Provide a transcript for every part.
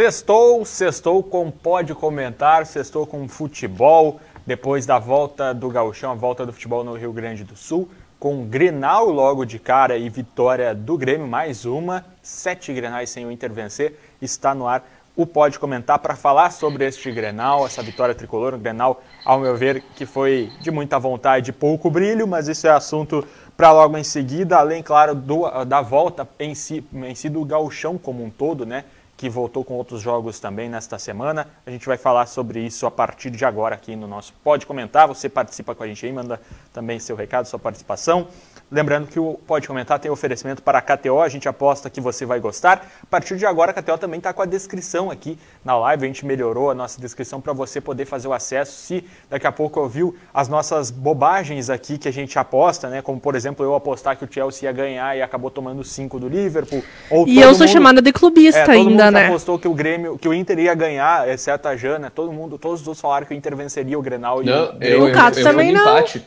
Sextou, sextou com pode comentar, sextou com futebol, depois da volta do gauchão, a volta do futebol no Rio Grande do Sul, com Grenal logo de cara e vitória do Grêmio, mais uma, sete Grenais sem o Inter vencer, está no ar o Pode Comentar para falar sobre este Grenal, essa vitória tricolor, um Grenal, ao meu ver, que foi de muita vontade e pouco brilho, mas isso é assunto para logo em seguida, além, claro, do, da volta em si, em si do gauchão como um todo, né? Que voltou com outros jogos também nesta semana. A gente vai falar sobre isso a partir de agora aqui no nosso Pode Comentar. Você participa com a gente aí, manda também seu recado, sua participação. Lembrando que o Pode Comentar tem oferecimento para a KTO, a gente aposta que você vai gostar. A partir de agora, a KTO também está com a descrição aqui na live, a gente melhorou a nossa descrição para você poder fazer o acesso. Se daqui a pouco ouviu as nossas bobagens aqui que a gente aposta, né? Como por exemplo, eu apostar que o Chelsea ia ganhar e acabou tomando 5 do Liverpool. e eu sou mundo, chamada de clubista é, todo ainda, mundo né? apostou que o Grêmio, que o Inter ia ganhar, exceto a Jana, todo mundo, todos os outros falaram que o Inter venceria o Grenal. Não, e eu, o Cato também não. Empate.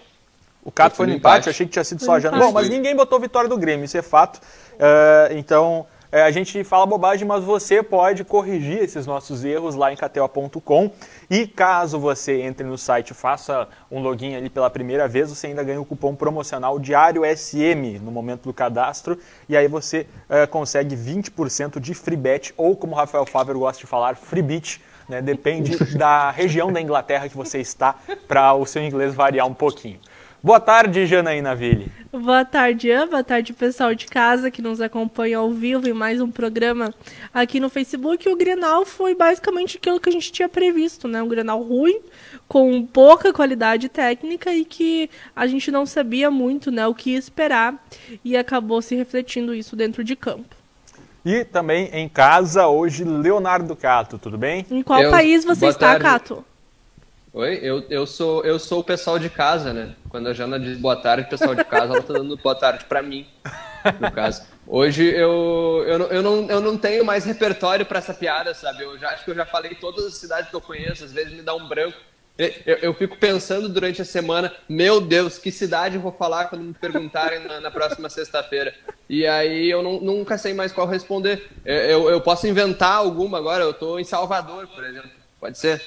O Cato foi no empate, empate, achei que tinha sido só a Jana. Bom, mas ninguém botou vitória do Grêmio, isso é fato. Uh, então, uh, a gente fala bobagem, mas você pode corrigir esses nossos erros lá em KTO.com. E caso você entre no site faça um login ali pela primeira vez, você ainda ganha o cupom promocional Diário SM no momento do cadastro. E aí você uh, consegue 20% de free bet, ou como o Rafael Fábio gosta de falar, free beat. Né? Depende da região da Inglaterra que você está, para o seu inglês variar um pouquinho. Boa tarde, Janaína Ville. Boa tarde, Ian. Boa tarde, pessoal de casa que nos acompanha ao vivo em mais um programa aqui no Facebook. O Grenal foi basicamente aquilo que a gente tinha previsto, né? Um Grenal ruim, com pouca qualidade técnica e que a gente não sabia muito, né, o que esperar e acabou se refletindo isso dentro de campo. E também em casa hoje, Leonardo Cato, tudo bem? Em qual Eu, país você está, tarde. Cato? Oi, eu, eu, sou, eu sou o pessoal de casa, né? Quando a Jana diz boa tarde, o pessoal de casa, ela tá dando boa tarde para mim, no caso. Hoje eu, eu, eu, não, eu não tenho mais repertório para essa piada, sabe? Eu já, acho que eu já falei todas as cidades que eu conheço, às vezes me dá um branco. Eu, eu fico pensando durante a semana, meu Deus, que cidade eu vou falar quando me perguntarem na, na próxima sexta-feira? E aí eu não, nunca sei mais qual responder. Eu, eu posso inventar alguma agora, eu tô em Salvador, por exemplo. Pode ser?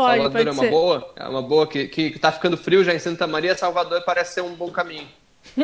Pode, Salvador pode é uma ser. boa? É uma boa que, que tá ficando frio já em Santa Maria, Salvador parece ser um bom caminho.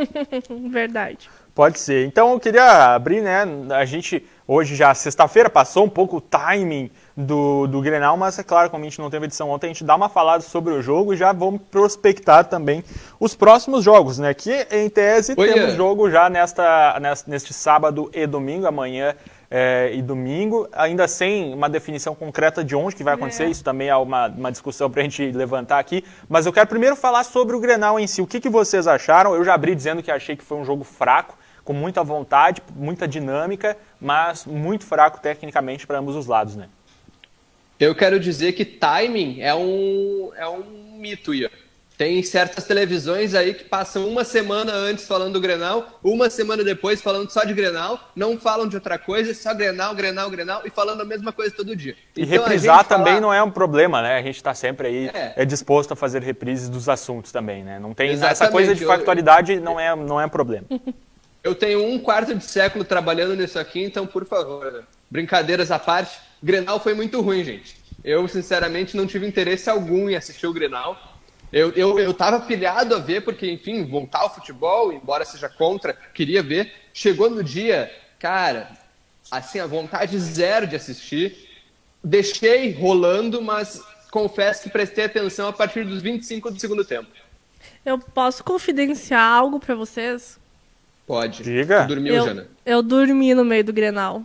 Verdade. Pode ser. Então eu queria abrir, né? A gente hoje já sexta-feira passou um pouco o timing do, do Grenal, mas é claro, como a gente não teve edição ontem, a gente dá uma falada sobre o jogo e já vamos prospectar também os próximos jogos, né? Que em tese Oi, temos é. jogo já nesta, nesta, neste sábado e domingo, amanhã é, e domingo, ainda sem uma definição concreta de onde que vai acontecer, É. isso também é uma, uma discussão para a gente levantar aqui, mas eu quero primeiro falar sobre o Grenal em si, o que, que vocês acharam? Eu já abri dizendo que achei que foi um jogo fraco, com muita vontade, muita dinâmica, mas muito fraco tecnicamente para ambos os lados, né? Eu quero dizer que timing é um, é um mito, Ian. Tem certas televisões aí que passam uma semana antes falando do Grenal, uma semana depois falando só de Grenal, não falam de outra coisa, só Grenal, Grenal, Grenal e falando a mesma coisa todo dia. E Então, reprisar também falar- não é um problema, né? A gente está sempre aí É. é. disposto a fazer reprises dos assuntos também, né? Não tem essa Exatamente, coisa de eu- factualidade não é não é problema. Eu tenho um quarto de século trabalhando nisso aqui, então, por favor, brincadeiras à parte, Grenal foi muito ruim, gente. Eu, sinceramente, não tive interesse algum em assistir o Grenal. Eu, eu, eu tava pilhado a ver, porque, enfim, voltar ao futebol, embora seja contra, queria ver. Chegou no dia, cara, assim, a vontade zero de assistir. Deixei rolando, mas confesso que prestei atenção a partir dos 25 do segundo tempo. Eu posso confidenciar algo pra vocês? Pode. Diga. Dormiu, eu, Jana? eu dormi no meio do Grenal.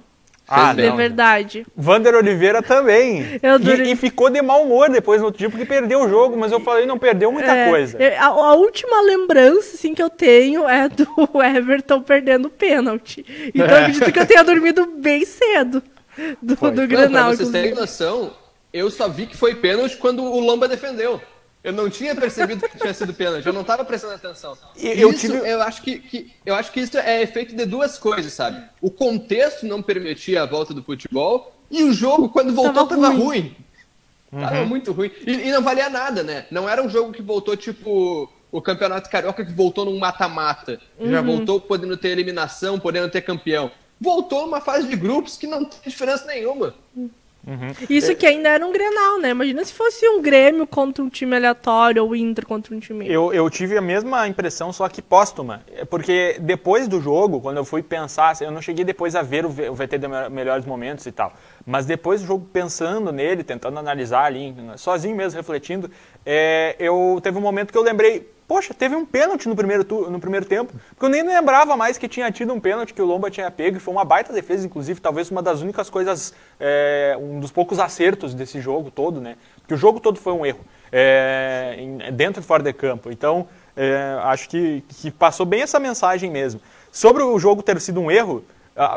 Ah, de não. verdade. Vander Oliveira também. Eu E- e, ficou de mau humor depois no outro dia porque perdeu o jogo, mas eu falei não perdeu muita É, coisa. eu- a, a última lembrança assim, que eu tenho é do Everton perdendo o pênalti. Então eu acredito que eu tenha dormido bem cedo do, Foi. do Não, Grenal. pra vocês terem noção, eu só vi que foi pênalti quando o Lomba defendeu. Eu não tinha percebido que tinha sido pênalti, eu não tava prestando atenção. Eu isso, tive- eu acho que, que- eu acho que isso é efeito de duas coisas, sabe? O contexto não permitia a volta do futebol e o jogo quando voltou Tava tava, ruim. ruim. Uhum. Tava muito ruim. E, e não valia nada, né? Não era um jogo que voltou tipo o Campeonato Carioca que voltou num mata-mata. Já Uhum. voltou podendo ter eliminação, podendo ter campeão. voltou uma fase de grupos que não tem diferença nenhuma. Uhum. Isso que ainda era um Grenal, né? Imagina se fosse um Grêmio contra um time aleatório ou Inter contra um time. Eu, eu tive a mesma impressão, só que póstuma. Porque depois do jogo, quando eu fui pensar, eu não cheguei depois a ver o VT de melhores momentos e tal. Mas depois do jogo, pensando nele, tentando analisar ali, sozinho mesmo, refletindo, é, eu teve um momento que eu lembrei, poxa, teve um pênalti no primeiro, no primeiro tempo, porque eu nem lembrava mais que tinha tido um pênalti que o Lomba tinha pego, e foi uma baita defesa, inclusive, talvez uma das únicas coisas, é, um dos poucos acertos desse jogo todo, né? Porque o jogo todo foi um erro, é, dentro e fora de campo. Então, é, acho que, que passou bem essa mensagem mesmo. Sobre o jogo ter sido um erro,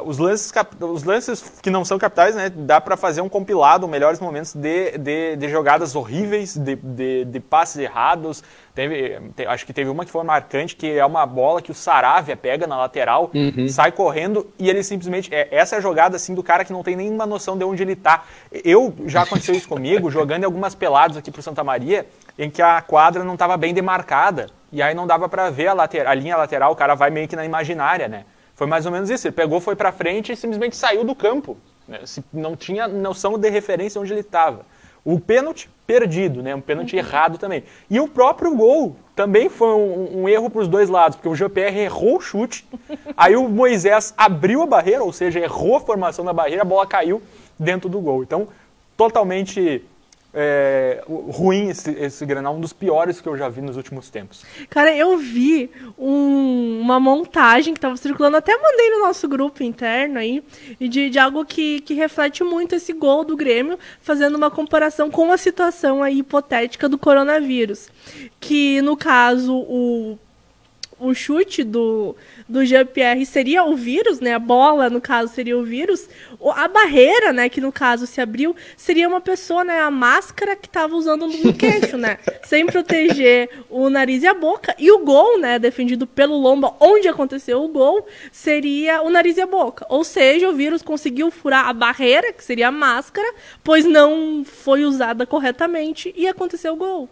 os, lances, os lances que não são capitais, né, dá para fazer um compilado, melhores momentos de, de, de jogadas horríveis, de, de, de, passes errados. Teve, te, acho que teve uma que foi marcante, que é uma bola que o Saravia pega na lateral, uhum. sai correndo e ele simplesmente. É, essa é a jogada assim do cara que não tem nenhuma noção de onde ele está. Eu já aconteceu isso comigo, jogando em algumas peladas aqui pro Santa Maria, em que a quadra não estava bem demarcada. E aí não dava para ver a, lateral, a linha lateral, o cara vai meio que na imaginária, né? Foi mais ou menos isso. Ele pegou, foi para frente e simplesmente saiu do campo. Né? Não tinha noção de referência onde ele estava. O pênalti perdido, né? Um pênalti uhum. errado também. E o próprio gol também foi um, um erro para os dois lados, porque o GPR errou o chute, aí o Moisés abriu a barreira, ou seja, errou a formação da barreira, a bola caiu dentro do gol. Então, totalmente é, ruim esse, esse Grenal, um dos piores que eu já vi nos últimos tempos. Cara, eu vi um, uma montagem que estava circulando, até mandei no nosso grupo interno aí, de, de algo que, que reflete muito esse gol do Grêmio, fazendo uma comparação com a situação aí hipotética do coronavírus. Que, no caso, o o chute do, do Jean-Pierre seria o vírus, né? A bola, no caso, seria o vírus. A barreira, né, que no caso se abriu, seria uma pessoa, né? A máscara que estava usando no queixo, né? Sem proteger o nariz e a boca. E o gol, né, defendido pelo Lomba, onde aconteceu o gol, seria o nariz e a boca. Ou seja, o vírus conseguiu furar a barreira, que seria a máscara, pois não foi usada corretamente e aconteceu o gol.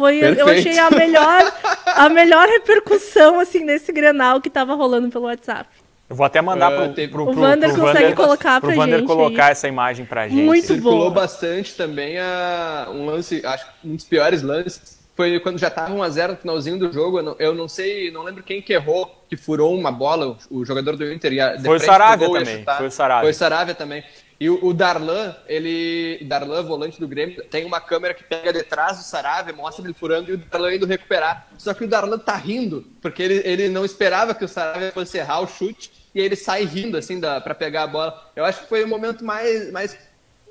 Foi, eu achei a melhor, a melhor repercussão assim nesse Grenal que estava rolando pelo WhatsApp. Eu vou até mandar uh, pro, pro, pro, o Vander consegue Vander, colocar pra pro Vander colocar aí. essa imagem pra gente. Muito Circulou bastante também a, um lance, acho um dos piores lances foi quando já estava 1x0 no finalzinho do jogo. Eu não, eu não, sei, não lembro quem que errou, que furou uma bola, o, o jogador do Inter. Ia, foi o Saravia também. Foi o Saravia. Foi o Saravia também. E o, o Darlan, ele. Darlan, volante do Grêmio, tem uma câmera que pega detrás do Saravia, mostra ele furando e o Darlan indo recuperar. Só que o Darlan tá rindo, porque ele, ele não esperava que o Saravia fosse errar o chute, e ele sai rindo, assim, da, pra pegar a bola. Eu acho que foi o momento mais, mais,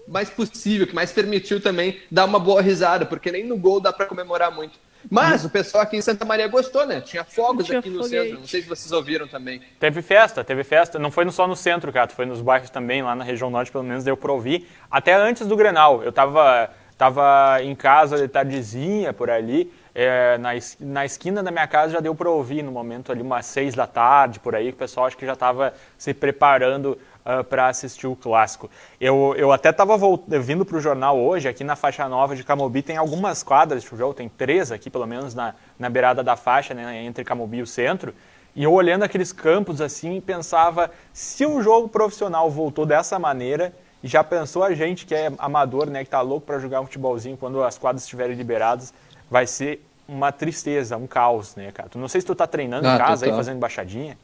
mais possível, que mais permitiu também dar uma boa risada, porque nem no gol dá pra comemorar muito. Mas o pessoal aqui em Santa Maria gostou, né? Tinha fogos Tinha aqui no foguete. centro. Não sei se vocês ouviram também. Teve festa, teve festa. Não foi só no centro, cara. Foi nos bairros também, lá na região norte, pelo menos deu pra ouvir. Até antes do Grenal. Eu tava, tava em casa de tardezinha, por ali. É, na, na esquina da minha casa já deu para ouvir no momento ali umas seis da tarde por aí que o pessoal acho que já estava se preparando uh, para assistir o clássico. Eu, eu até estava vindo para o jornal hoje, aqui na faixa nova de Camobi tem algumas quadras de futebol, tem três aqui pelo menos na, na beirada da faixa, né, entre Camobi e o centro. E eu olhando aqueles campos assim, pensava, se o jogo profissional voltou dessa maneira, já pensou a gente que é amador, né, que está louco para jogar um futebolzinho quando as quadras estiverem liberadas, vai ser uma tristeza, um caos, né, cara? Não sei se tu está treinando ah, em casa total. aí, fazendo baixadinha.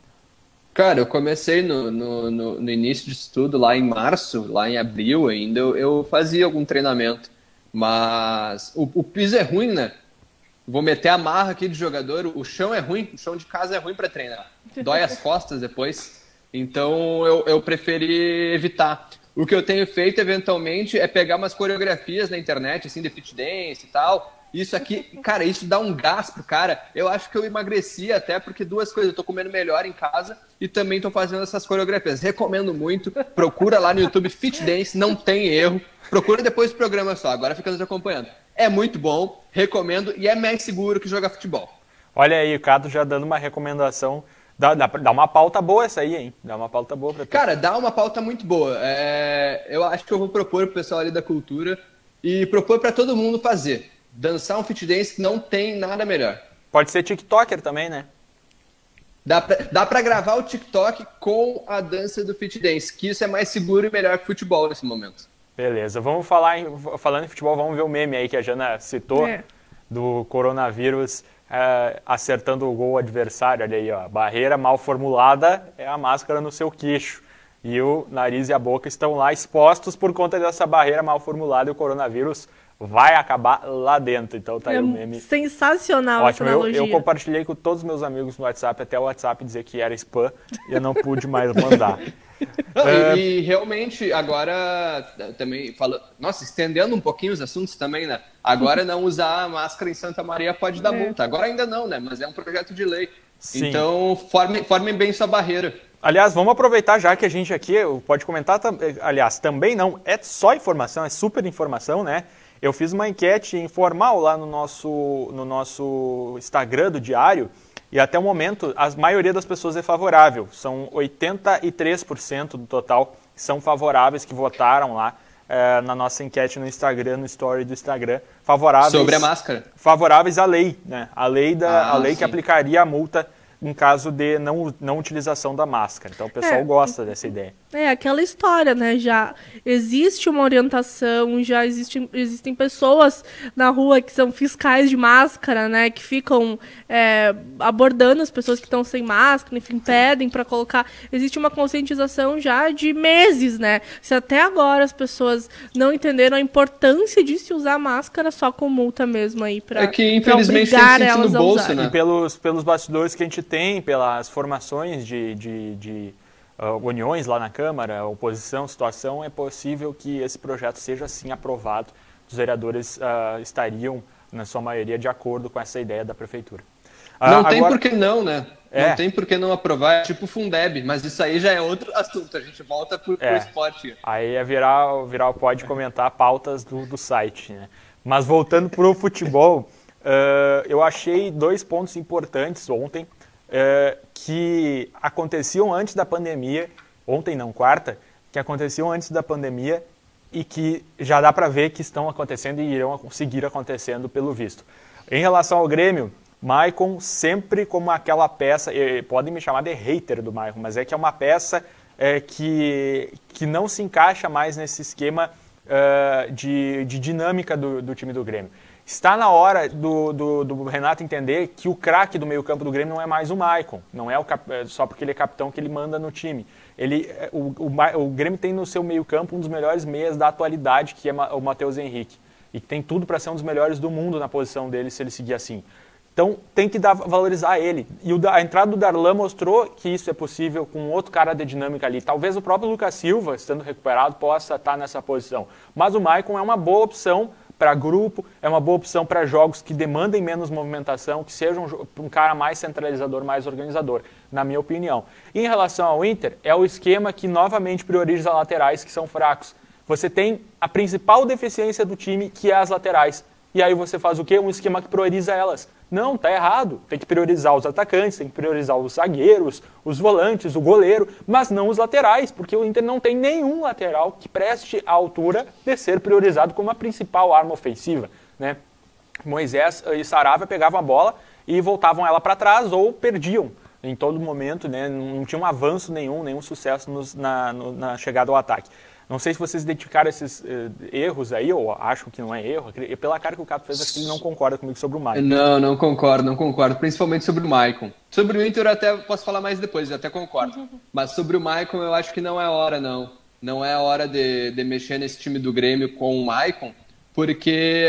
Cara, eu comecei no, no, no, no, início de estudo lá em março, lá em abril ainda, eu, eu fazia algum treinamento. Mas o, o, piso é ruim, né? Vou meter a marra aqui de jogador, o chão é ruim, o chão de casa é ruim para treinar. Dói as costas depois. Então eu, eu preferi evitar. O que eu tenho feito eventualmente é pegar umas coreografias na internet, assim, de fit dance e tal, isso aqui, cara, isso dá um gás pro cara. Eu acho que eu emagreci até porque duas coisas, eu tô comendo melhor em casa e também tô fazendo essas coreografias. Recomendo muito. Procura lá no YouTube Fit Dance, não tem erro. Procura depois do programa só, agora fica nos acompanhando. É muito bom, recomendo e é mais seguro que jogar futebol. Olha aí, o Cato já dando uma recomendação Dá, dá, dá, uma pauta boa essa aí, hein? Dá uma pauta boa pra Cara, dá uma pauta muito boa. É, eu acho que eu vou propor pro pessoal ali da cultura e propor para todo mundo fazer dançar um fit dance que não tem nada melhor. Pode ser TikToker também, né? Dá pra, dá pra gravar o TikTok com a dança do fit dance, que isso é mais seguro e melhor que futebol nesse momento. Beleza, vamos falar em, falando em futebol, vamos ver o meme aí que a Jana citou é. do coronavírus é, acertando o gol adversário. Olha aí, ó, barreira mal formulada é a máscara no seu queixo. E o nariz e a boca estão lá expostos por conta dessa barreira mal formulada e o coronavírus vai acabar lá dentro. Então tá aí é o meme. Sensacional Ótimo. essa analogia. Eu, eu, compartilhei com todos os meus amigos no WhatsApp, até o WhatsApp dizer que era spam e eu não pude mais mandar. Não, é... e, e, realmente, agora também falo, nossa, estendendo um pouquinho os assuntos também, né? Agora não usar máscara em Santa Maria pode dar é. multa. Agora ainda não, né? Mas é um projeto de lei. Sim. Então, formem, formem bem sua barreira. Aliás, vamos aproveitar já que a gente aqui pode comentar, aliás, também não, é só informação, é super informação, né? Eu fiz uma enquete informal lá no nosso, no nosso Instagram do Diário e até o momento a maioria das pessoas é favorável. São 83% do total que são favoráveis, que votaram lá é, na nossa enquete no Instagram, no story do Instagram, favoráveis... Sobre a máscara? Favoráveis à lei, né? A lei, da, ah, a lei que aplicaria a multa em caso de não, não utilização da máscara. Então o pessoal é, gosta dessa ideia. É aquela história, né? Já existe uma orientação, já existe, existem pessoas na rua que são fiscais de máscara, né? Que ficam é, abordando as pessoas que estão sem máscara, enfim, pedem para colocar. Existe uma conscientização já de meses, né? Se até agora as pessoas não entenderam a importância de se usar máscara só com multa mesmo aí para é que infelizmente tem elas no bolso, né? E pelos pelos bastidores que a gente tem, pelas formações de, de, de uh, uniões lá na Câmara, oposição, situação, é possível que esse projeto seja assim aprovado. Os vereadores uh, estariam, na sua maioria, de acordo com essa ideia da Prefeitura. Uh, não tem por que não, né? É. Não tem por que não aprovar, é tipo Fundeb, mas isso aí já é outro assunto, a gente volta para o é. esporte. Aí é virar, virar pode comentar pautas do, do site, né? Mas voltando para o futebol, uh, eu achei dois pontos importantes ontem é, que aconteciam antes da pandemia, ontem não, quarta, que aconteciam antes da pandemia e que já dá para ver que estão acontecendo e irão seguir acontecendo pelo visto. Em relação ao Grêmio, Maicon sempre como aquela peça, podem me chamar de hater do Maicon, mas é que é uma peça é, que, que não se encaixa mais nesse esquema uh, de, de dinâmica do, do time do Grêmio. Está na hora do, do, do Renato entender que o craque do meio-campo do Grêmio não é mais o Maicon, não é o cap, é só porque ele é capitão que ele manda no time. Ele, é, o, o, o Grêmio tem no seu meio-campo um dos melhores meias da atualidade, que é o Matheus Henrique. E tem tudo para ser um dos melhores do mundo na posição dele se ele seguir assim. Então tem que dar, valorizar ele. E o, a entrada do Darlan mostrou que isso é possível com outro cara de dinâmica ali. Talvez o próprio Lucas Silva, estando recuperado, possa estar nessa posição. Mas o Maicon é uma boa opção para grupo, é uma boa opção para jogos que demandem menos movimentação, que sejam um, um cara mais centralizador, mais organizador, na minha opinião. Em relação ao Inter, é o esquema que novamente prioriza laterais que são fracos. Você tem a principal deficiência do time, que é as laterais. E aí você faz o quê? Um esquema que prioriza elas. Não, tá errado. Tem que priorizar os atacantes, tem que priorizar os zagueiros, os volantes, o goleiro, mas não os laterais, porque o Inter não tem nenhum lateral que preste a altura de ser priorizado como a principal arma ofensiva. Né? Moisés e Saravia pegavam a bola e voltavam ela para trás ou perdiam em todo momento, né? não tinha um avanço nenhum, nenhum sucesso nos, na, no, na chegada ao ataque. Não sei se vocês identificaram esses uh, erros aí, ou acham que não é erro. Pela cara que o Cato fez, acho que ele não concorda comigo sobre o Maicon. Não, não concordo, não concordo. Principalmente sobre o Maicon. Sobre o Inter eu até posso falar mais depois, eu até concordo. Mas sobre o Maicon eu acho que não é hora, não. Não é hora de, de mexer nesse time do Grêmio com o Maicon, porque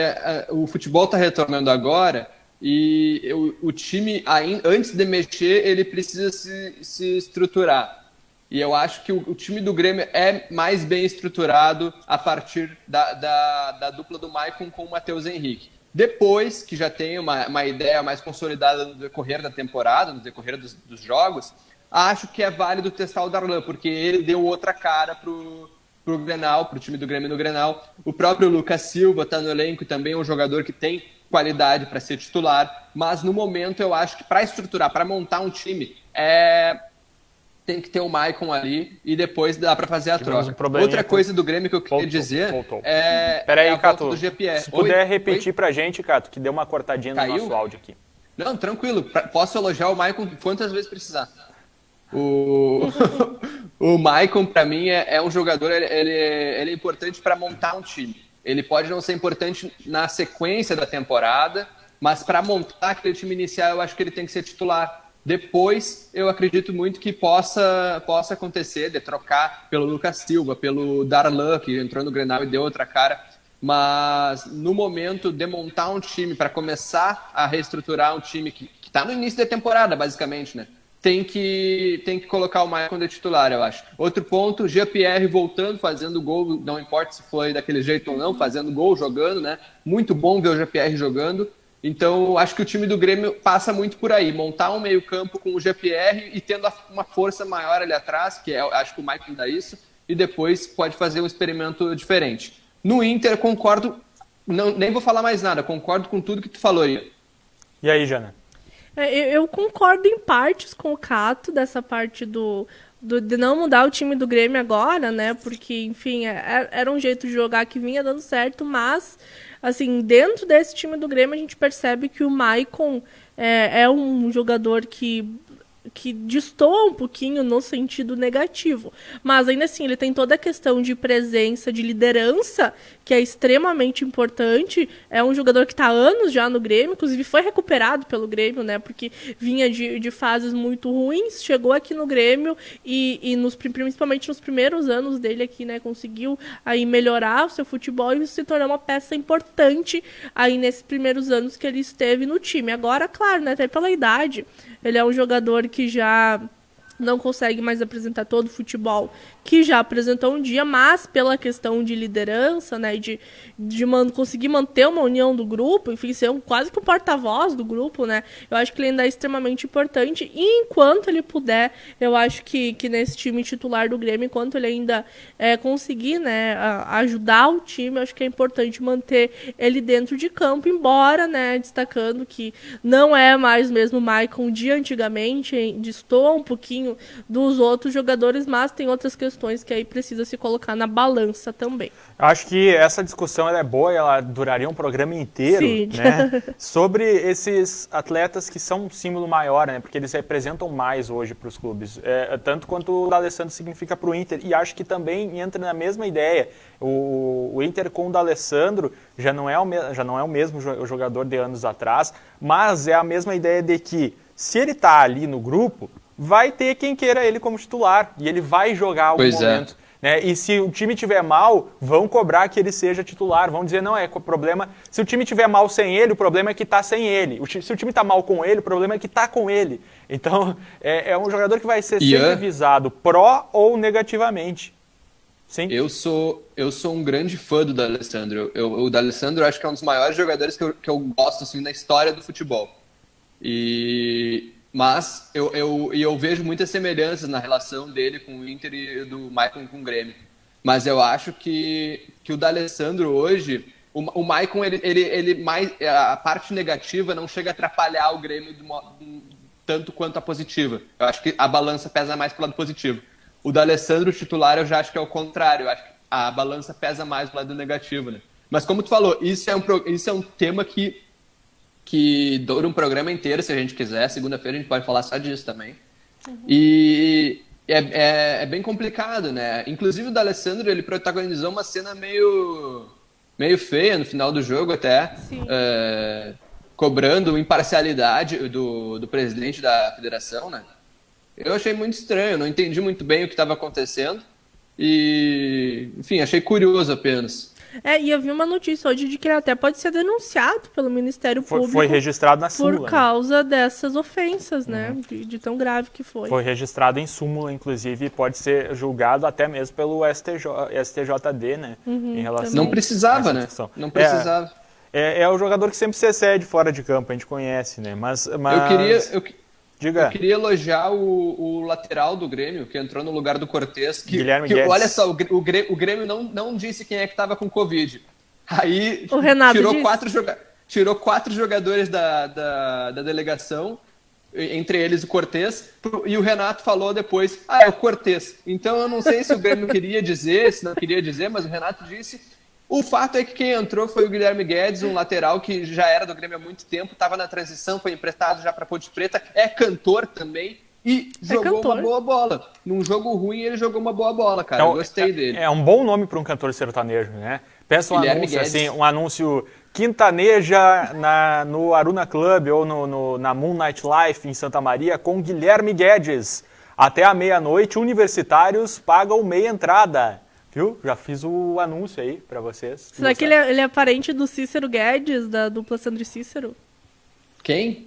uh, o futebol está retornando agora e o, o time, antes de mexer, ele precisa se, se estruturar. E eu acho que o, time do Grêmio é mais bem estruturado a partir da, da, da dupla do Maicon com o Matheus Henrique. Depois que já tem uma, uma ideia mais consolidada no decorrer da temporada, no decorrer dos, dos jogos, acho que é válido testar o Darlan, porque ele deu outra cara pro, pro Grenal, pro time do Grêmio no Grenal. O próprio Lucas Silva está no elenco e também é um jogador que tem qualidade para ser titular, mas no momento eu acho que para estruturar, para montar um time, é, tem que ter o Maicon ali e depois dá para fazer a Tivemos troca. Um Outra coisa do Grêmio que eu queria voltou, dizer voltou. é, Peraí, é a Cato, do GPE. Se puder Oi? repetir Oi? pra gente, Cato, que deu uma cortadinha Caiu? no nosso áudio aqui. Não, tranquilo. Posso elogiar o Maicon quantas vezes precisar. O, o Maicon, para mim, é, é, um jogador, ele, ele, é, ele é importante para montar um time. Ele pode não ser importante na sequência da temporada, mas para montar aquele time inicial, eu acho que ele tem que ser titular. Depois, eu acredito muito que possa, possa acontecer de trocar pelo Lucas Silva, pelo Darlan, que entrou no Grenal e deu outra cara. Mas no momento de montar um time para começar a reestruturar um time que está no início da temporada, basicamente, né? Tem que, tem que colocar o Maicon de titular, eu acho. Outro ponto, Jean-Pierre voltando, fazendo gol, não importa se foi daquele jeito ou não, fazendo gol, jogando, né? Muito bom ver o Jean-Pierre jogando. Então, acho que o time do Grêmio passa muito por aí, montar um meio-campo com o GPR e tendo uma força maior ali atrás, que é, acho que o Maicon dá isso, e depois pode fazer um experimento diferente. No Inter, concordo, não, nem vou falar mais nada, concordo com tudo que tu falou aí. E aí, Jana? É, eu concordo em partes com o Cato, dessa parte do, do, de não mudar o time do Grêmio agora, né? Porque, enfim, é, é, era um jeito de jogar que vinha dando certo, mas assim, dentro desse time do Grêmio, a gente percebe que o Maicon é, é um jogador que que destoa um pouquinho no sentido negativo. Mas ainda assim, ele tem toda a questão de presença, de liderança, que é extremamente importante. É um jogador que está há anos já no Grêmio, inclusive foi recuperado pelo Grêmio, né? Porque vinha de, de fases muito ruins, chegou aqui no Grêmio e, e nos, principalmente nos primeiros anos dele aqui, né? Conseguiu aí melhorar o seu futebol e se tornou uma peça importante aí nesses primeiros anos que ele esteve no time. Agora, claro, né? Até pela idade, ele é um jogador que já não consegue mais apresentar todo o futebol que já apresentou um dia, mas pela questão de liderança, né, de, de man conseguir manter uma união do grupo, enfim, ser um, quase que o um porta-voz do grupo, né, eu acho que ele ainda é extremamente importante, e enquanto ele puder, eu acho que, que nesse time titular do Grêmio, enquanto ele ainda é, conseguir, né, ajudar o time, eu acho que é importante manter ele dentro de campo, embora, né, destacando que não é mais mesmo o Maicon de antigamente, distou um pouquinho dos outros jogadores, mas tem outras questões questões que aí precisa se colocar na balança também. Acho que essa discussão é boa, ela duraria um programa inteiro, Sim. né? sobre esses atletas que são um símbolo maior, né? Porque eles representam mais hoje para os clubes, é, tanto quanto o D'Alessandro significa para o Inter. E acho que também entra na mesma ideia. O, o Inter com o D'Alessandro já não é o já não é o mesmo jogador de anos atrás, mas é a mesma ideia de que se ele está ali no grupo, vai ter quem queira ele como titular e ele vai jogar algum pois é. momento. É. Né? E se o time tiver mal, vão cobrar que ele seja titular. Vão dizer, não, é o problema. Se o time tiver mal sem ele, o problema é que está sem ele. Se o time está mal com ele, o problema é que está com ele. Então, é, é, um jogador que vai ser sempre yeah. visado, pró ou negativamente. Sim. Eu sou, eu sou um grande fã do D'Alessandro. Eu, o D'Alessandro acho que é um dos maiores jogadores que eu, que eu gosto assim, na história do futebol. E mas eu, eu, eu vejo muitas semelhanças na relação dele com o Inter e do Maicon com o Grêmio. Mas eu acho que, que o D'Alessandro hoje, o, o Maicon, ele, ele, ele mais, a parte negativa não chega a atrapalhar o Grêmio do, tanto quanto a positiva. Eu acho que a balança pesa mais pro lado positivo. O D'Alessandro titular eu já acho que é o contrário. Eu acho que a balança pesa mais pro lado negativo, né? Mas como tu falou, isso é um, isso é um tema que que dura um programa inteiro, se a gente quiser. Segunda-feira a gente pode falar só disso também. Uhum. E é, é, é, bem complicado, né? Inclusive o D'Alessandro, ele protagonizou uma cena meio, meio feia no final do jogo até, é, cobrando imparcialidade do, do presidente da federação, né? Eu achei muito estranho, não entendi muito bem o que estava acontecendo. E, enfim, achei curioso apenas. É, e eu vi uma notícia hoje de que ele até pode ser denunciado pelo Ministério Público. Foi registrado na súmula. Por causa né? dessas ofensas, né? Uhum. De, de, tão grave que foi. Foi registrado em súmula, inclusive, e pode ser julgado até mesmo pelo STJ, STJD, né? Uhum, em relação Não precisava, né? Não precisava. É, é, é, o jogador que sempre se excede fora de campo, a gente conhece, né? Mas, mas... Eu queria... Eu... Diga. Eu queria elogiar o, o, lateral do Grêmio, que entrou no lugar do Cortez. Que, Guilherme que, Guedes. Olha só, o, Grêmio, o Grêmio não, não disse quem é que estava com Covid. Aí o Renato tirou, quatro, joga tirou quatro jogadores da, da, da, delegação, entre eles o Cortez, e o Renato falou depois, ah, é o Cortez. Então eu não sei se o Grêmio queria dizer, se não queria dizer, mas o Renato disse O fato é que quem entrou foi o Guilherme Guedes, um lateral que já era do Grêmio há muito tempo, estava na transição, foi emprestado já para Ponte Preta, é cantor também e é jogou cantor. uma boa bola. Num jogo ruim, ele jogou uma boa bola, cara. Então, Eu gostei é, dele. É um bom nome para um cantor sertanejo, né? Peça um Guilherme anúncio, Guedes. assim, um anúncio quintaneja na, no Aruna Club ou no, no, na Moonlight Life em Santa Maria com Guilherme Guedes. Até a meia-noite, universitários pagam meia entrada. Viu? Já fiz o anúncio aí para vocês. Será que ele é, ele é, parente do Cícero Guedes, da dupla Sandro e Cícero? Quem?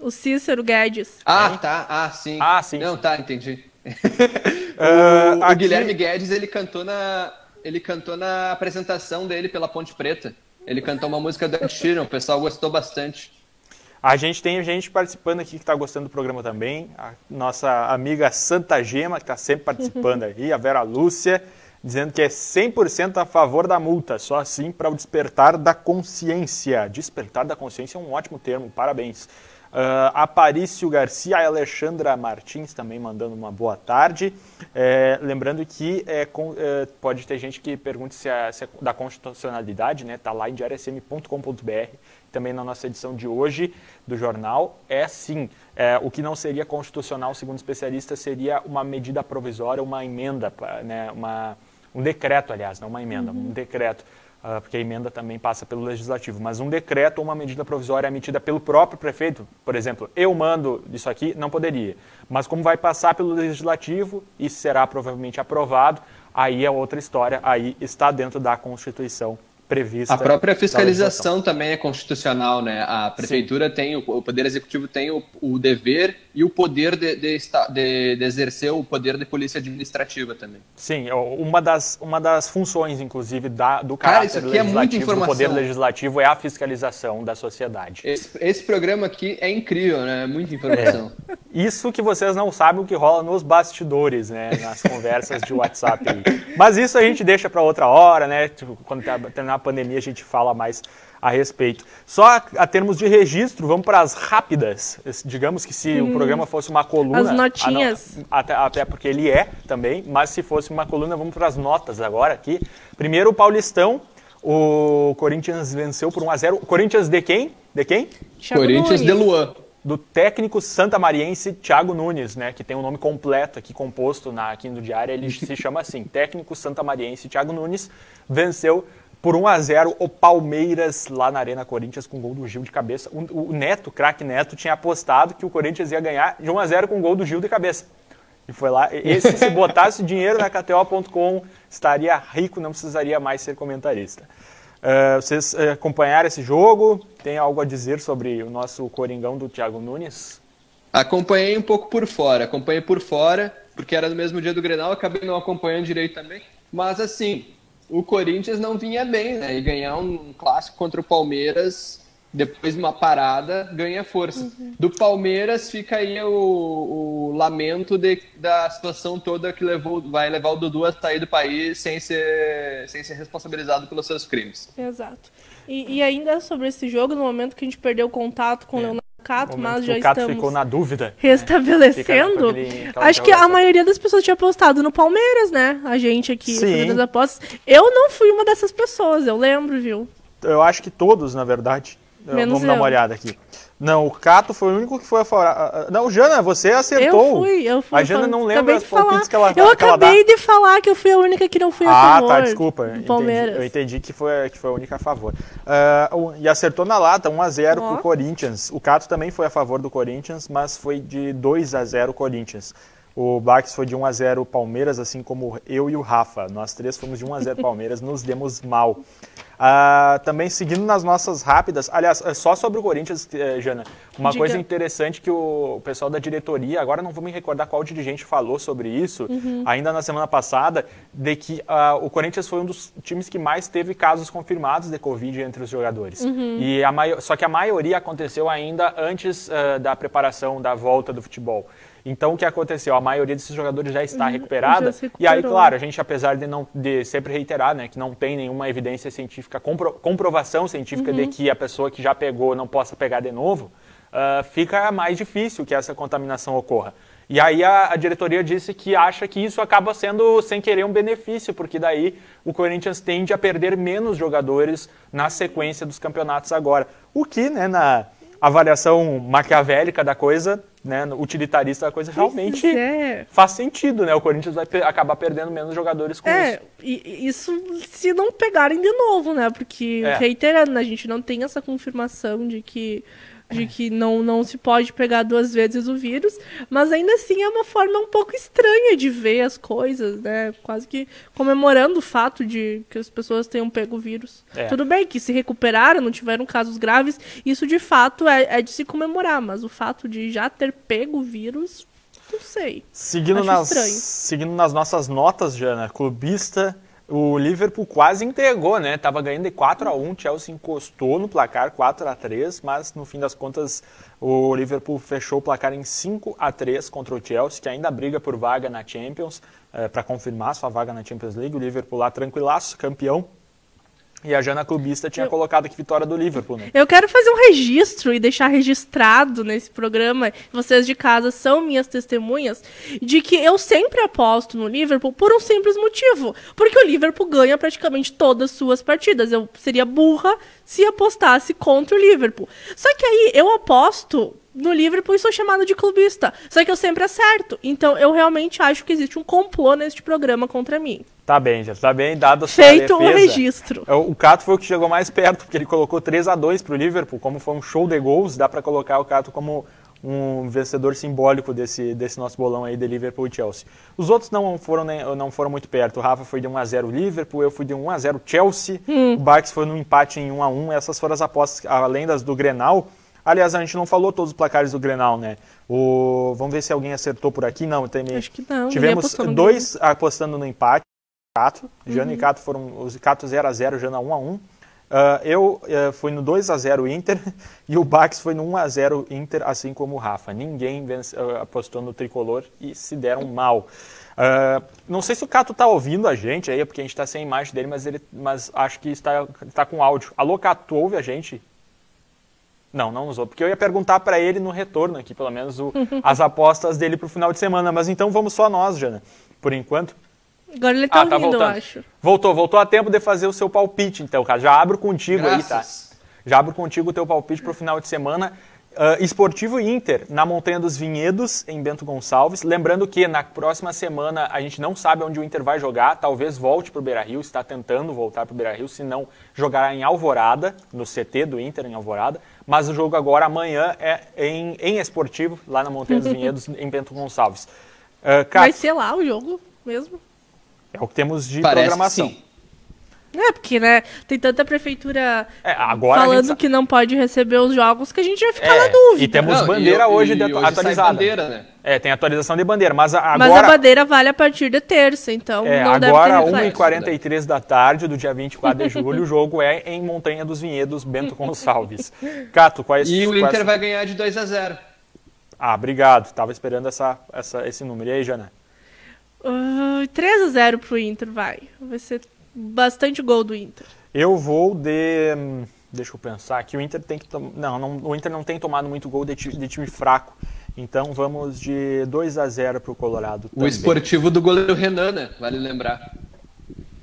O Cícero Guedes. Ah, é. tá. Ah, sim. Ah, sim. Não, tá, entendi. uh, o, aqui... Guilherme Guedes, ele cantou na ele cantou na apresentação dele pela Ponte Preta. Ele cantou uma música do Ed Sheeran, o pessoal gostou bastante. A gente tem gente participando aqui que está gostando do programa também. A nossa amiga Santa Gema, que está sempre participando aí, a Vera Lúcia dizendo que é 100% a favor da multa, só assim para o despertar da consciência. Despertar da consciência é um ótimo termo, parabéns. Uh, Aparício Garcia, a Alexandra Martins também mandando uma boa tarde. É, lembrando que é, com, é, pode ter gente que pergunte se é, se é da constitucionalidade, né? Tá lá em diariasm.com.br, também na nossa edição de hoje do jornal. É sim. É, o que não seria constitucional, segundo especialistas, seria uma medida provisória, uma emenda, né? uma um decreto, aliás, não uma emenda, uhum. um decreto, uh, porque a emenda também passa pelo legislativo, mas um decreto ou uma medida provisória emitida pelo próprio prefeito, por exemplo, eu mando isso aqui, não poderia. Mas como vai passar pelo legislativo e será provavelmente aprovado, aí é outra história, aí está dentro da Constituição prevista. A própria fiscalização também é constitucional, né? A prefeitura Sim. tem, o poder executivo tem o, o dever e o poder de, de, de, de, exercer o poder de polícia administrativa também. Sim, uma das, uma das funções, inclusive, da, do caráter Cara, é legislativo, é do poder legislativo é a fiscalização da sociedade. Esse, esse programa aqui é incrível, né? É muita informação. É. Isso que vocês não sabem o que rola nos bastidores, né? Nas conversas de WhatsApp. Mas isso a gente deixa para outra hora, né? Tipo, quando tá terminar a pandemia a gente fala mais a respeito. Só a, a termos de registro, vamos para as rápidas. Digamos que se hum, o programa fosse uma coluna. As notinhas. A, até, até porque ele é também, mas se fosse uma coluna, vamos para as notas agora aqui. Primeiro o Paulistão. O Corinthians venceu por 1 a 0 Corinthians de quem? De quem? Thiago Corinthians Nunes. de Luan. Do técnico santamariense Thiago Nunes, né, que tem o um nome completo aqui composto na, aqui no diário, ele se chama assim, técnico santamariense Thiago Nunes, venceu por 1 a 0 o Palmeiras lá na Arena Corinthians com gol do Gil de cabeça. O, o Neto, craque Neto, tinha apostado que o Corinthians ia ganhar de 1 a 0 com gol do Gil de cabeça. E foi lá. Esse, se botasse dinheiro na KTO.com, estaria rico, não precisaria mais ser comentarista. Uh, vocês uh, acompanharam esse jogo? Tem algo a dizer sobre o nosso Coringão do Thiago Nunes? Acompanhei um pouco por fora. Acompanhei por fora, porque era no mesmo dia do Grenal, acabei não acompanhando direito também. Mas assim, o Corinthians não vinha bem, né? E ganhar um clássico contra o Palmeiras, depois de uma parada, ganha força. Uhum. Do Palmeiras fica aí o, o lamento de, da situação toda que levou, vai levar o Dudu a sair do país sem ser, sem ser responsabilizado pelos seus crimes. Exato. E, e ainda sobre esse jogo, no momento que a gente perdeu o contato com é. o Leonardo Cato, mas já o Cato estamos ficou na dúvida. Restabelecendo. Né? Acho que a maioria das pessoas tinha apostado no Palmeiras, né? A gente aqui fazendo as apostas. Eu não fui uma dessas pessoas, eu lembro, viu? Eu acho que todos, na verdade. Menos Vamos eu. dar uma olhada aqui. Não, o Cato foi o único que foi a fora. Ah, ah, não, Jana, você acertou. Eu fui, eu fui. A Jana não lembra as palpites que ela Eu acabei de falar que eu fui a única que não fui a ah, favor. Ah, tá, desculpa. Entendi, Palmeiras. eu entendi que foi, que foi a única a favor. Uh, e acertou na lata, 1x0 oh. pro Corinthians. O Cato também foi a favor do Corinthians, mas foi de 2 a 0 Corinthians. O Bax foi de 1 a 0 Palmeiras, assim como eu e o Rafa. Nós três fomos de 1 a 0 Palmeiras, nos demos mal. Uh, também seguindo nas nossas rápidas, aliás, é só sobre o Corinthians, eh, Jana, uma Diga. coisa interessante que o pessoal da diretoria, agora não vou me recordar qual dirigente falou sobre isso, uhum. ainda na semana passada, de que uh, o Corinthians foi um dos times que mais teve casos confirmados de Covid entre os jogadores. Uhum. E a só que a maioria aconteceu ainda antes uh, da preparação da volta do futebol. Então, o que aconteceu? A maioria desses jogadores já está uhum, recuperada. Já e aí, claro, a gente, apesar de não de sempre reiterar, né, que não tem nenhuma evidência científica, compro, comprovação científica uhum. de que a pessoa que já pegou não possa pegar de novo, uh, fica mais difícil que essa contaminação ocorra. E aí a, a, diretoria disse que acha que isso acaba sendo, sem querer, um benefício, porque daí o Corinthians tende a perder menos jogadores na sequência dos campeonatos agora. O que, né, na avaliação maquiavélica da coisa, né, utilitarista da coisa, realmente é. faz sentido, né? O Corinthians vai acabar perdendo menos jogadores com é, isso. E isso se não pegarem de novo, né? Porque, é. reiterando, a gente não tem essa confirmação de que de que não, não se pode pegar duas vezes o vírus, mas ainda assim é uma forma um pouco estranha de ver as coisas, né? Quase que comemorando o fato de que as pessoas tenham pego o vírus. É. Tudo bem que se recuperaram, não tiveram casos graves, isso de fato é, é de se comemorar, mas o fato de já ter pego o vírus, não sei. Seguindo, nas, seguindo nas nossas notas, Jana, clubista o Liverpool quase entregou, né? Tava ganhando de 4 a 1, Chelsea encostou no placar 4 a 3, mas no fim das contas o Liverpool fechou o placar em 5 a 3 contra o Chelsea, que ainda briga por vaga na Champions, é, para confirmar sua vaga na Champions League. O Liverpool lá tranquilaço, campeão e a Jana Clubista tinha eu... colocado aqui vitória do Liverpool, né? Eu quero fazer um registro e deixar registrado nesse programa, vocês de casa são minhas testemunhas, de que eu sempre aposto no Liverpool por um simples motivo. Porque o Liverpool ganha praticamente todas as suas partidas. Eu seria burra se apostasse contra o Liverpool. Só que aí eu aposto no Liverpool e sou chamado de clubista. Só que eu sempre acerto. Então eu realmente acho que existe um complô neste programa contra mim. Tá bem, já tá bem dado a sua Feito o um registro. É, o Cato foi o que chegou mais perto, porque ele colocou 3 a 2 para o Liverpool, como foi um show de gols, dá para colocar o Cato como um vencedor simbólico desse, desse nosso bolão aí de Liverpool e Chelsea. Os outros não foram, não foram muito perto. O Rafa foi de 1 a 0 Liverpool, eu fui de 1 a 0 Chelsea, hum. o Barks foi no empate em 1 a 1 Essas foram as apostas, além das do Grenal. Aliás, a gente não falou todos os placares do Grenal, né? O... Vamos ver se alguém acertou por aqui. Não, tem... Acho que não. Tivemos dois apostando no empate. Cato. Jana uhum. e Cato foram os Cato 0 a 0 Jana 1 a 1 uh, Eu uh, fui no 2 a 0 Inter e o Bax foi no 1 a 0 Inter, assim como o Rafa. Ninguém vence, uh, apostou no tricolor e se deram mal. Uh, não sei se o Cato está ouvindo a gente aí, porque a gente está sem imagem dele, mas, ele, mas acho que está, está com áudio. Alô, Cato, ouve a gente? Não, não usou, porque eu ia perguntar para ele no retorno aqui, pelo menos, o, as apostas dele para o final de semana. Mas então vamos só nós, Jana, por enquanto. Agora ele tá, ah, tá ouvindo, voltando. eu acho. Voltou, voltou a tempo de fazer o seu palpite, então, cara. Já abro contigo Graças. aí, tá? Já abro contigo o teu palpite pro final de semana. Uh, Esportivo Inter, na Montanha dos Vinhedos, em Bento Gonçalves. Lembrando que na próxima semana a gente não sabe onde o Inter vai jogar. Talvez volte para o Beira Rio, está tentando voltar para o Beira Rio, se não jogará em Alvorada, no CT do Inter, em Alvorada. Mas o jogo agora, amanhã, é em, em Esportivo, lá na Montanha dos Vinhedos, em Bento Gonçalves. Uh, Vai ser lá o jogo mesmo? É o que temos de Parece programação. Que é, porque, né, tem tanta prefeitura é, falando gente... que não pode receber os jogos que a gente vai ficar é, na dúvida. E temos não, bandeira e, hoje, e, hoje atualizada. Bandeira, né? É, tem atualização de bandeira, mas agora... Mas a bandeira vale a partir de terça, então é, não agora, deve ter 1h43 da tarde do dia 24 de julho, o jogo é em Montanha dos Vinhedos, Bento Gonçalves. Cato, quais... E o Inter vai ganhar de 2 a 0 Ah, obrigado. Tava esperando essa, essa, esse número. E aí, Jana? Uh, 3 a 0 pro Inter, vai. Vai ser bastante gol do Inter. Eu vou de. Hum, deixa eu pensar que o Inter tem que. Não, não, o Inter não tem tomado muito gol de, de time fraco. Então vamos de 2 a 0 para o Colorado. O esportivo do goleiro Renan, né? Vale lembrar.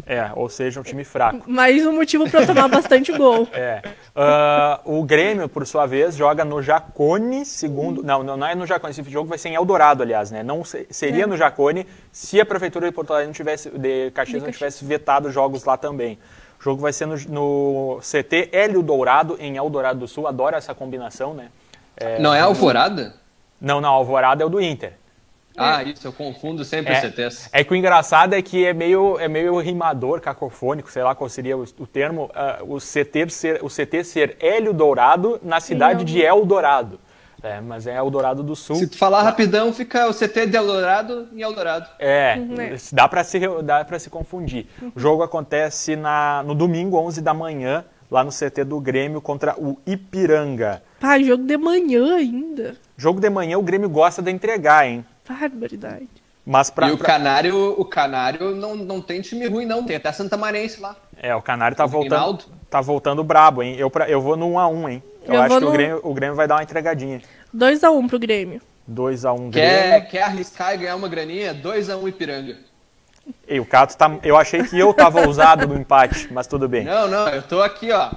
É, ou seja, um time fraco. Mais um motivo para tomar bastante gol. É. Uh, o Grêmio, por sua vez, joga no Jacone, segundo. Não, não é no Jacone, esse jogo vai ser em Eldorado, aliás, né? Não seria é. no Jacone se a Prefeitura de Porto Alegre não tivesse, de Caxias não tivesse vetado jogos lá também. O jogo vai ser no, no CT Hélio Dourado, em Eldorado do Sul. Adoro essa combinação, né? É, não é Alvorada? Não, não, Alvorada é o do Inter. Ah, isso, eu confundo sempre é, CTs. É que o engraçado é que é meio, é meio rimador, cacofônico, sei lá qual seria o, o termo, uh, o, CT ser, o CT ser Hélio Dourado na cidade Sim, de Eldorado. É, mas é Eldorado do Sul. Se tu falar rapidão, fica o CT de Eldorado em Eldorado. É, uhum. dá para se, dá se confundir. O jogo acontece na, no domingo, 11 da manhã, lá no CT do Grêmio contra o Ipiranga. Ah, jogo de manhã ainda. Jogo de manhã o Grêmio gosta de entregar, hein? Barbaridade. Mas pra, e o pra... Canário, o Canário não, não tem time ruim, não. Tem até Santa Marense lá. É, o Canário tá o voltando. Rinaldo. Tá voltando brabo, hein? Eu, pra, eu vou no 1x1, hein? Eu, eu acho que no... o, Grêmio, o Grêmio vai dar uma entregadinha. 2x1 pro Grêmio. 2x1 um quer, Grêmio. Quer arriscar e ganhar uma graninha? 2x1 um Ipiranga. E o Cato tá. Eu achei que eu tava ousado no empate, mas tudo bem. Não, não, eu tô aqui, ó.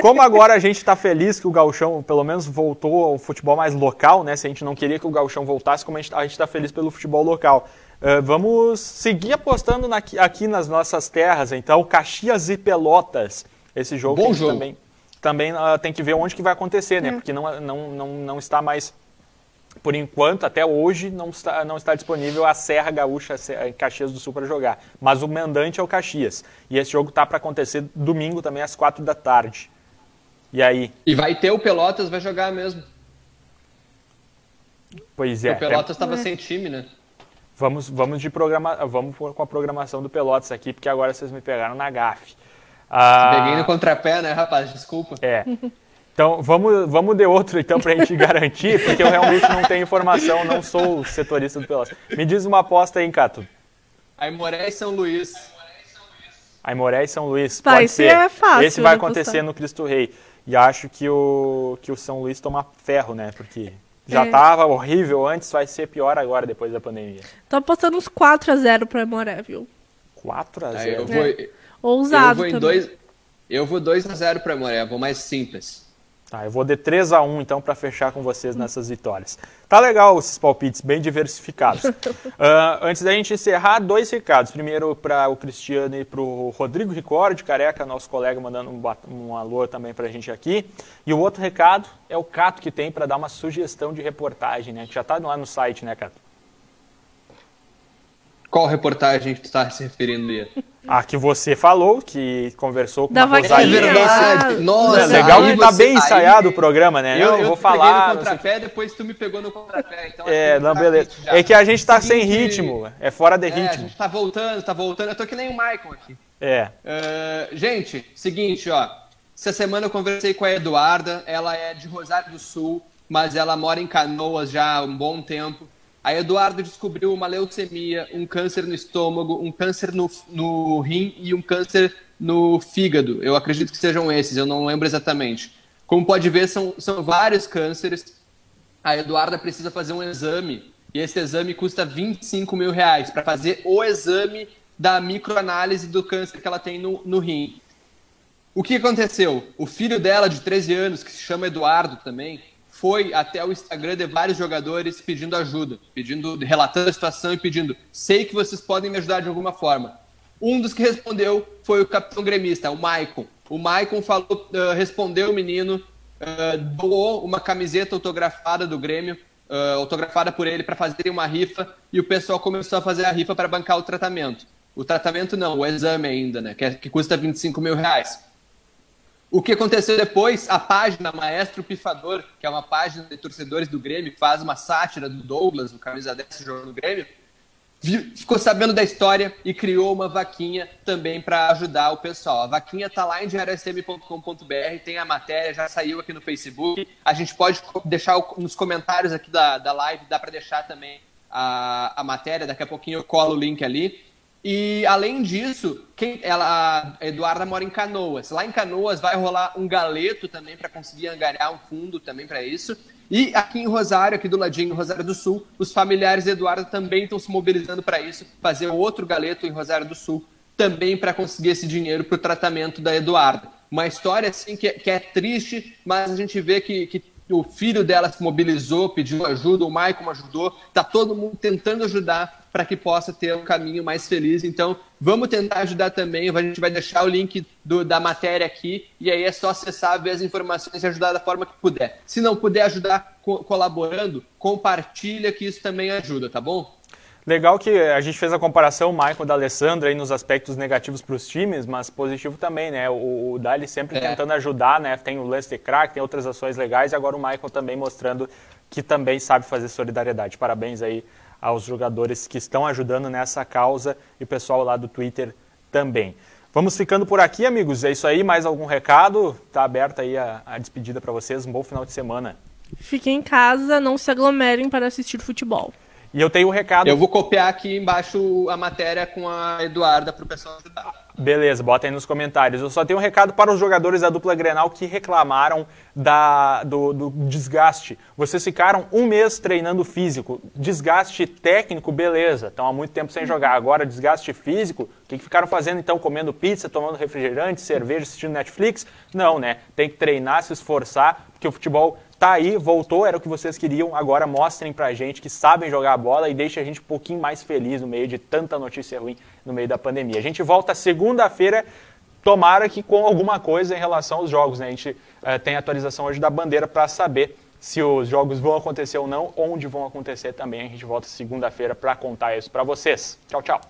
Como agora a gente está feliz que o Gauchão pelo menos voltou ao futebol mais local, né? Se a gente não queria que o Gauchão voltasse, como a gente está feliz pelo futebol local. Uh, vamos seguir apostando na, aqui nas nossas terras, então, Caxias e Pelotas. Esse jogo, Bom jogo. também, também uh, tem que ver onde que vai acontecer, né? Porque não, não, não, não está mais por enquanto, até hoje, não está, não está disponível a Serra Gaúcha em Caxias do Sul para jogar. Mas o mandante é o Caxias. E esse jogo está para acontecer domingo também, às quatro da tarde. E aí? E vai ter o Pelotas, vai jogar mesmo. Pois é. O Pelotas estava é. sem time, né? Vamos, vamos, de programa, vamos com a programação do Pelotas aqui, porque agora vocês me pegaram na gafe. Ah, Peguei no contrapé, né, rapaz? Desculpa. É. Então, vamos, vamos de outro, então, para a gente garantir, porque eu realmente não tenho informação, não sou setorista do Pelotas. Me diz uma aposta aí, Cato. Aimoré e São Luís. Aimoré e São Luís, tá, pode esse ser. É fácil, esse vai acontecer apostar. no Cristo Rei. E acho que o, que o São Luís toma ferro, né? Porque já estava é. horrível antes, vai ser pior agora, depois da pandemia. Tô apostando uns 4x0 para Aimoré, viu? 4x0? Ah, eu vou, é. Ousado eu vou também. Dois, eu vou 2x0 para Aimoré, vou mais simples. Tá, eu vou de 3 a 1 então para fechar com vocês nessas vitórias. Tá legal esses palpites, bem diversificados. uh, antes da gente encerrar, dois recados. Primeiro para o Cristiano e para o Rodrigo Ricordi, careca, nosso colega, mandando um, um alô também para a gente aqui. E o outro recado é o Cato que tem para dar uma sugestão de reportagem, né? Que já está lá no site, né, Cato? Qual reportagem que tu está se referindo aí? A que você falou, que conversou com da a Rosalia. É verdade. Nossa, é legal que tá você, bem ensaiado o programa, né? Eu, não, eu vou falar. no contrapé, depois tu me pegou no contrapé. Então é, não, beleza. É que a gente tá Seguinte, sem ritmo, é fora de ritmo. É, a gente tá voltando, tá voltando. Eu tô que nem o Maicon aqui. É. Uh, gente, seguinte, ó. Essa semana eu conversei com a Eduarda, ela é de Rosário do Sul, mas ela mora em Canoas já há um bom tempo. A Eduardo descobriu uma leucemia, um câncer no estômago, um câncer no, no rim e um câncer no fígado. Eu acredito que sejam esses, eu não lembro exatamente. Como pode ver, são, são vários cânceres. A Eduarda precisa fazer um exame e esse exame custa 25 mil reais para fazer o exame da microanálise do câncer que ela tem no, no rim. O que aconteceu? O filho dela, de 13 anos, que se chama Eduardo também, foi até o Instagram de vários jogadores pedindo ajuda, pedindo, relatando a situação e pedindo: sei que vocês podem me ajudar de alguma forma. Um dos que respondeu foi o capitão gremista, o Maicon. O Maicon falou, uh, respondeu o menino, uh, doou uma camiseta autografada do Grêmio, uh, autografada por ele, para fazerem uma rifa, e o pessoal começou a fazer a rifa para bancar o tratamento. O tratamento não, o exame ainda, né? Que, é, que custa 25 mil reais. O que aconteceu depois, a página Maestro Pifador, que é uma página de torcedores do Grêmio, faz uma sátira do Douglas, o camisa 10 jogando no Grêmio, ficou sabendo da história e criou uma vaquinha também para ajudar o pessoal. A vaquinha está lá em diariosm.com.br, tem a matéria, já saiu aqui no Facebook. A gente pode deixar nos comentários aqui da, da live, dá para deixar também a, a matéria, daqui a pouquinho eu colo o link ali. E além disso, quem, ela, a Eduarda mora em Canoas. Lá em Canoas vai rolar um galeto também para conseguir angariar um fundo também para isso. E aqui em Rosário, aqui do ladinho, Rosário do Sul, os familiares de Eduarda também estão se mobilizando para isso, fazer outro galeto em Rosário do Sul, também para conseguir esse dinheiro para o tratamento da Eduarda. Uma história assim que, que, é triste, mas a gente vê que, que o filho dela se mobilizou, pediu ajuda, o Maicon ajudou, está todo mundo tentando ajudar para que possa ter um caminho mais feliz. Então, vamos tentar ajudar também. A gente vai deixar o link do, da matéria aqui e aí é só acessar, ver as informações e ajudar da forma que puder. Se não puder ajudar co colaborando, compartilha que isso também ajuda, tá bom? Legal que a gente fez a comparação, o Michael da Alessandra, aí nos aspectos negativos para os times, mas positivo também, né? O, o Dali sempre é. tentando ajudar, né? Tem o lance de crack, tem outras ações legais, e agora o Michael também mostrando que também sabe fazer solidariedade. Parabéns aí aos jogadores que estão ajudando nessa causa e o pessoal lá do Twitter também. Vamos ficando por aqui, amigos. É isso aí. Mais algum recado? Está aberta aí a, a despedida para vocês. Um bom final de semana. Fiquem em casa, não se aglomerem para assistir futebol. E eu tenho um recado. Eu vou copiar aqui embaixo a matéria com a Eduarda para o pessoal ajudar. Beleza, bota aí nos comentários. Eu só tenho um recado para os jogadores da dupla Grenal que reclamaram da, do, do, desgaste. Vocês ficaram um mês treinando físico. Desgaste técnico, beleza. Estão há muito tempo sem jogar. Agora, desgaste físico, o que, que ficaram fazendo então? Comendo pizza, tomando refrigerante, cerveja, assistindo Netflix? Não, né? Tem que treinar, se esforçar, porque o futebol tá aí, voltou, era o que vocês queriam. Agora mostrem pra gente que sabem jogar a bola e deixem a gente um pouquinho mais feliz no meio de tanta notícia ruim no meio da pandemia. A gente volta segunda-feira, tomara que com alguma coisa em relação aos jogos. Né? A gente uh, tem atualização hoje da bandeira para saber se os jogos vão acontecer ou não, onde vão acontecer também. A gente volta segunda-feira para contar isso para vocês. Tchau, tchau.